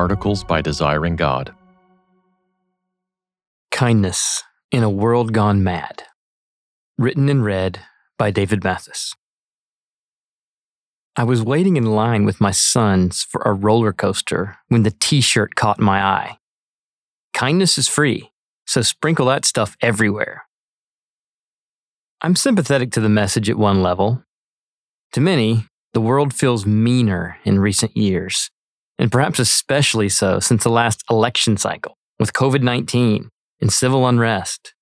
Articles by Desiring God. Kindness in a World Gone Mad. Written and read by David Mathis. I was waiting in line with my sons for a roller coaster when the t shirt caught my eye. Kindness is free, so sprinkle that stuff everywhere. I'm sympathetic to the message at one level. To many, the world feels meaner in recent years, and perhaps especially so since the last election cycle with COVID 19 and civil unrest.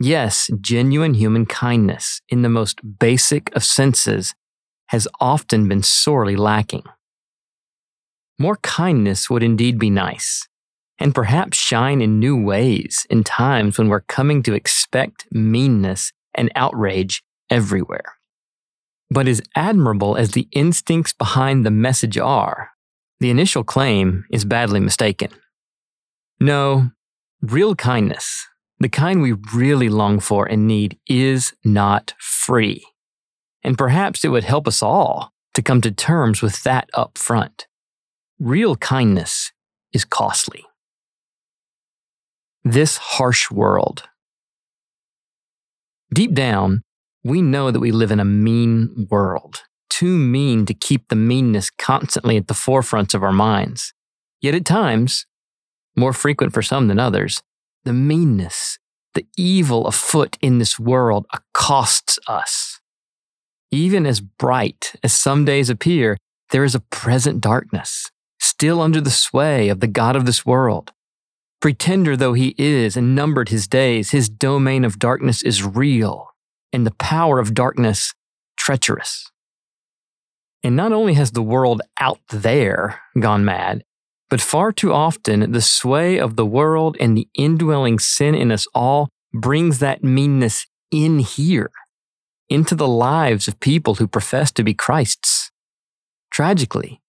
Yes, genuine human kindness in the most basic of senses has often been sorely lacking. More kindness would indeed be nice, and perhaps shine in new ways in times when we're coming to expect meanness and outrage everywhere. But as admirable as the instincts behind the message are, the initial claim is badly mistaken. No, real kindness, the kind we really long for and need, is not free. And perhaps it would help us all to come to terms with that up front. Real kindness is costly. This harsh world. Deep down, we know that we live in a mean world, too mean to keep the meanness constantly at the forefronts of our minds. Yet at times, more frequent for some than others, the meanness, the evil afoot in this world accosts us. Even as bright as some days appear, there is a present darkness, still under the sway of the God of this world. Pretender though he is and numbered his days, his domain of darkness is real and the power of darkness treacherous. And not only has the world out there gone mad, but far too often the sway of the world and the indwelling sin in us all brings that meanness in here, into the lives of people who profess to be Christ's. Tragically,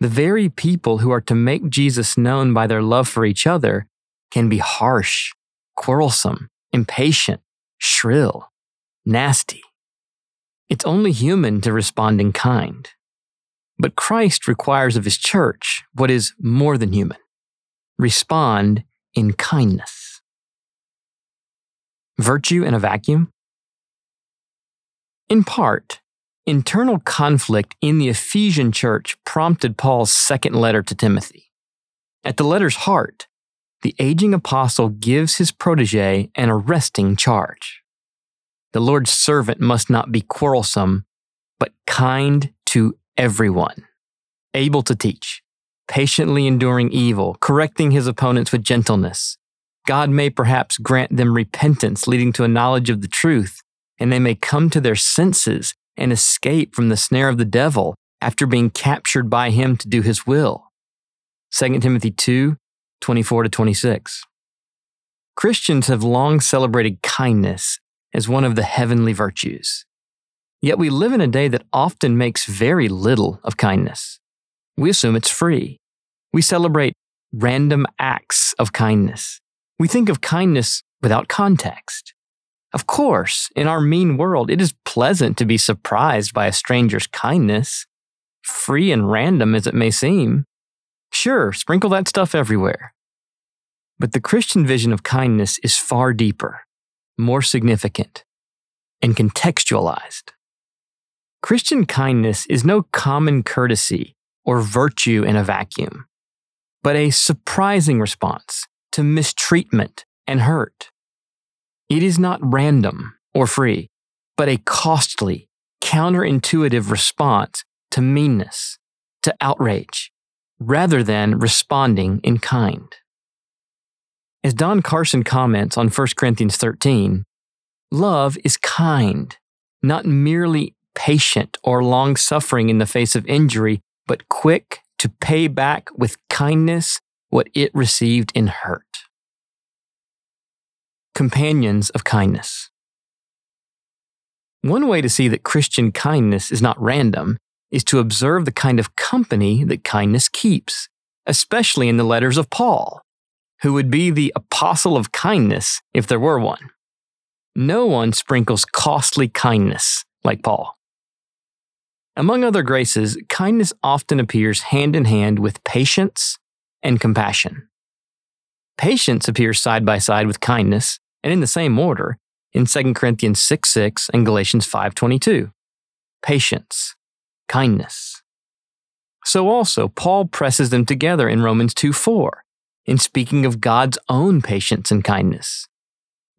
the very people who are to make Jesus known by their love for each other can be harsh, quarrelsome, impatient, shrill, nasty. It's only human to respond in kind. But Christ requires of his church what is more than human respond in kindness. Virtue in a vacuum? In part, internal conflict in the Ephesian church prompted Paul's second letter to Timothy. At the letter's heart, the aging apostle gives his protege an arresting charge. The Lord's servant must not be quarrelsome, but kind to everyone, able to teach, patiently enduring evil, correcting his opponents with gentleness. God may perhaps grant them repentance leading to a knowledge of the truth, and they may come to their senses and escape from the snare of the devil after being captured by him to do his will. 2 Timothy 2 24 to 26. Christians have long celebrated kindness as one of the heavenly virtues. Yet we live in a day that often makes very little of kindness. We assume it's free. We celebrate random acts of kindness. We think of kindness without context. Of course, in our mean world, it is pleasant to be surprised by a stranger's kindness, free and random as it may seem. Sure, sprinkle that stuff everywhere. But the Christian vision of kindness is far deeper more significant, and contextualized. Christian kindness is no common courtesy or virtue in a vacuum, but a surprising response to mistreatment and hurt. It is not random or free, but a costly, counterintuitive response to meanness, to outrage, rather than responding in kind. As Don Carson comments on 1 Corinthians 13, love is kind, not merely patient or long suffering in the face of injury, but quick to pay back with kindness what it received in hurt. Companions of kindness. One way to see that Christian kindness is not random is to observe the kind of company that kindness keeps, especially in the letters of Paul who would be the apostle of kindness if there were one. No one sprinkles costly kindness like Paul. Among other graces, kindness often appears hand in hand with patience, and compassion. Patience appears side by side with kindness and in the same order in 2 Corinthians 6 6 and Galatians 5.22. Patience, kindness. So also, Paul presses them together in Romans 2 4 in speaking of God's own patience and kindness.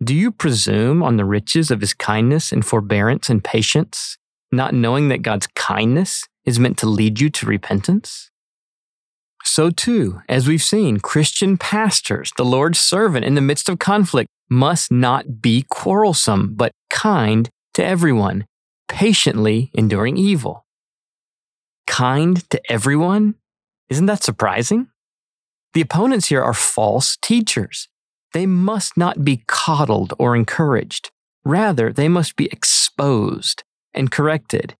Do you presume on the riches of his kindness and forbearance and patience, not knowing that God's kindness is meant to lead you to repentance? So, too, as we've seen, Christian pastors, the Lord's servant in the midst of conflict, must not be quarrelsome, but kind to everyone, patiently enduring evil. Kind to everyone? Isn't that surprising? The opponents here are false teachers. They must not be coddled or encouraged. Rather, they must be exposed and corrected.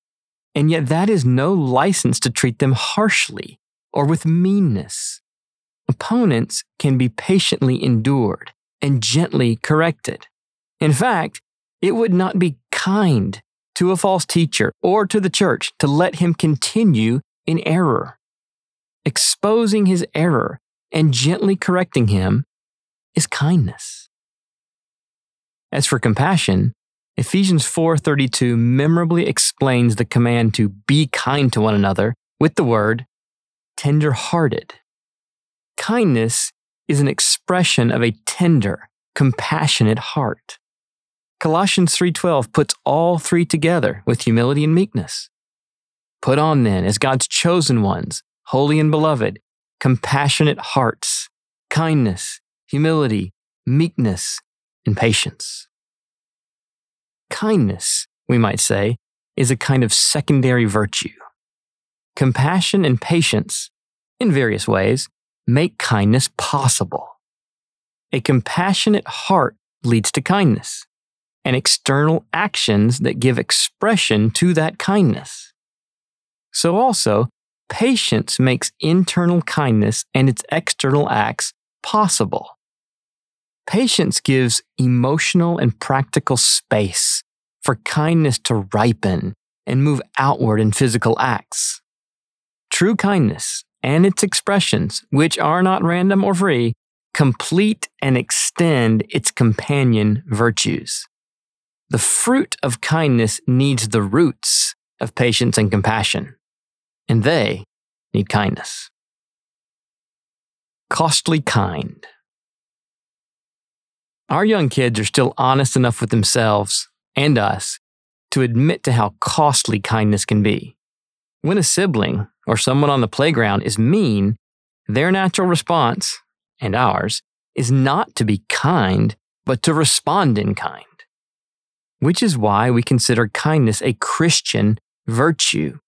And yet, that is no license to treat them harshly or with meanness. Opponents can be patiently endured and gently corrected. In fact, it would not be kind to a false teacher or to the church to let him continue in error. Exposing his error and gently correcting him is kindness. As for compassion, Ephesians 4:32 memorably explains the command to be kind to one another with the word tender-hearted. Kindness is an expression of a tender, compassionate heart. Colossians 3:12 puts all three together with humility and meekness. Put on then as God's chosen ones, holy and beloved, compassionate hearts, kindness, humility, meekness, and patience. Kindness, we might say, is a kind of secondary virtue. Compassion and patience, in various ways, make kindness possible. A compassionate heart leads to kindness and external actions that give expression to that kindness. So also, Patience makes internal kindness and its external acts possible. Patience gives emotional and practical space for kindness to ripen and move outward in physical acts. True kindness and its expressions, which are not random or free, complete and extend its companion virtues. The fruit of kindness needs the roots of patience and compassion and they need kindness. Costly kind. Our young kids are still honest enough with themselves and us to admit to how costly kindness can be. When a sibling or someone on the playground is mean, their natural response, and ours, is not to be kind, but to respond in kind. Which is why we consider kindness a Christian virtue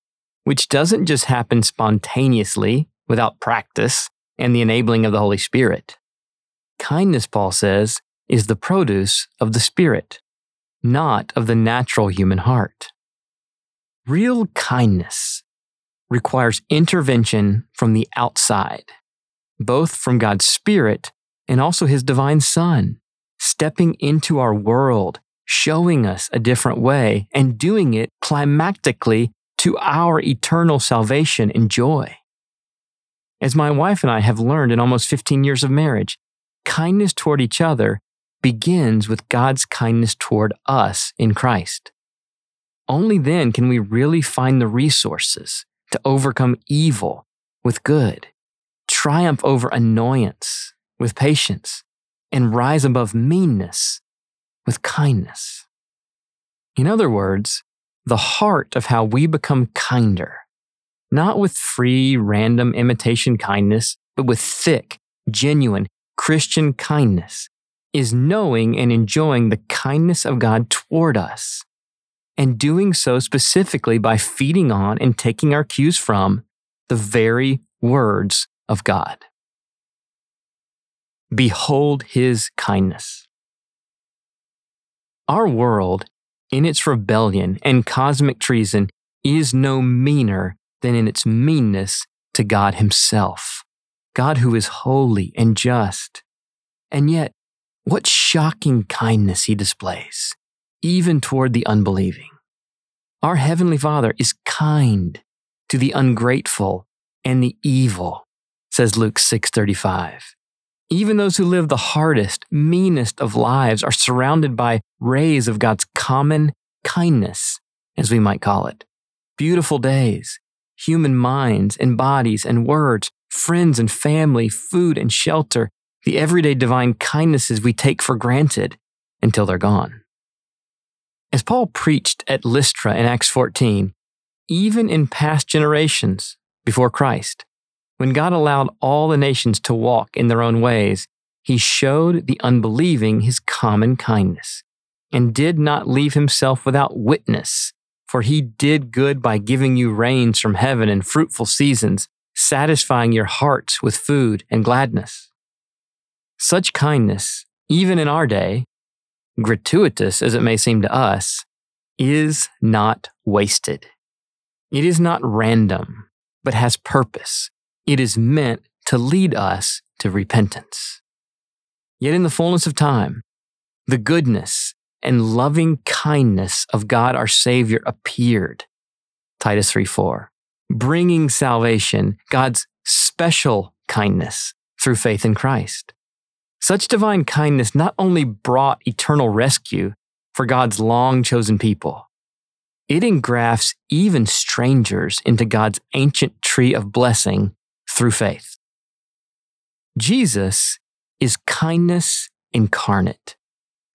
which doesn't just happen spontaneously without practice and the enabling of the Holy Spirit. Kindness, Paul says, is the produce of the Spirit, not of the natural human heart. Real kindness requires intervention from the outside, both from God's Spirit and also His divine Son, stepping into our world, showing us a different way, and doing it climactically to our eternal salvation and joy. As my wife and I have learned in almost 15 years of marriage, kindness toward each other begins with God's kindness toward us in Christ. Only then can we really find the resources to overcome evil with good, triumph over annoyance with patience, and rise above meanness with kindness. In other words, the heart of how we become kinder, not with free, random imitation kindness, but with thick, genuine Christian kindness, is knowing and enjoying the kindness of God toward us, and doing so specifically by feeding on and taking our cues from the very words of God. Behold his kindness. Our world in its rebellion and cosmic treason is no meaner than in its meanness to God Himself, God who is holy and just. And yet, what shocking kindness He displays, even toward the unbelieving. Our Heavenly Father is kind to the ungrateful and the evil, says Luke 6:35. Even those who live the hardest, meanest of lives are surrounded by rays of God's common kindness, as we might call it. Beautiful days, human minds and bodies and words, friends and family, food and shelter, the everyday divine kindnesses we take for granted until they're gone. As Paul preached at Lystra in Acts 14, even in past generations before Christ, when God allowed all the nations to walk in their own ways, he showed the unbelieving his common kindness and did not leave himself without witness. For he did good by giving you rains from heaven and fruitful seasons, satisfying your hearts with food and gladness. Such kindness, even in our day, gratuitous as it may seem to us, is not wasted. It is not random, but has purpose. It is meant to lead us to repentance. Yet in the fullness of time, the goodness and loving kindness of God our Savior appeared. Titus 3 4. Bringing salvation, God's special kindness through faith in Christ. Such divine kindness not only brought eternal rescue for God's long chosen people, it engrafts even strangers into God's ancient tree of blessing through faith. Jesus is kindness incarnate,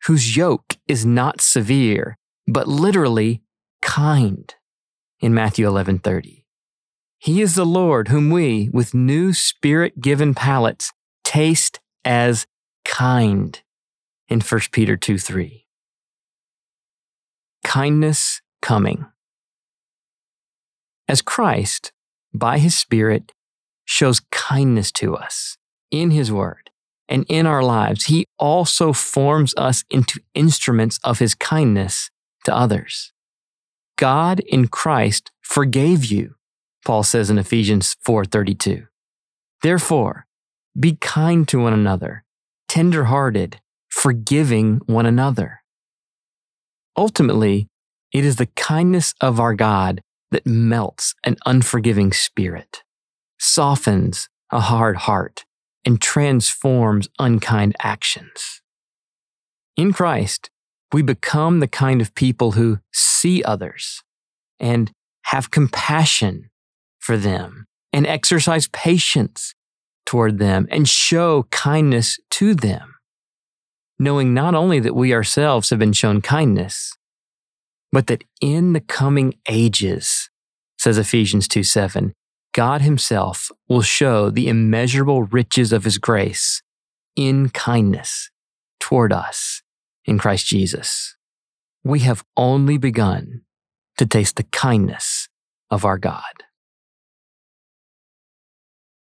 whose yoke is not severe, but literally kind in Matthew 11:30. He is the Lord whom we, with new spirit-given palates, taste as kind in 1 Peter 2 3. Kindness coming. As Christ, by his Spirit, shows kindness to us in his word and in our lives, he also forms us into instruments of his kindness to others. God in Christ forgave you, Paul says in Ephesians 4:32. Therefore, be kind to one another tenderhearted, forgiving one another. Ultimately, it is the kindness of our God that melts an unforgiving spirit, softens a hard heart, and transforms unkind actions. In Christ, we become the kind of people who see others and have compassion for them and exercise patience toward them and show kindness to them, knowing not only that we ourselves have been shown kindness, but that in the coming ages, says Ephesians 2 7, God Himself will show the immeasurable riches of His grace in kindness toward us in Christ Jesus. We have only begun to taste the kindness of our God.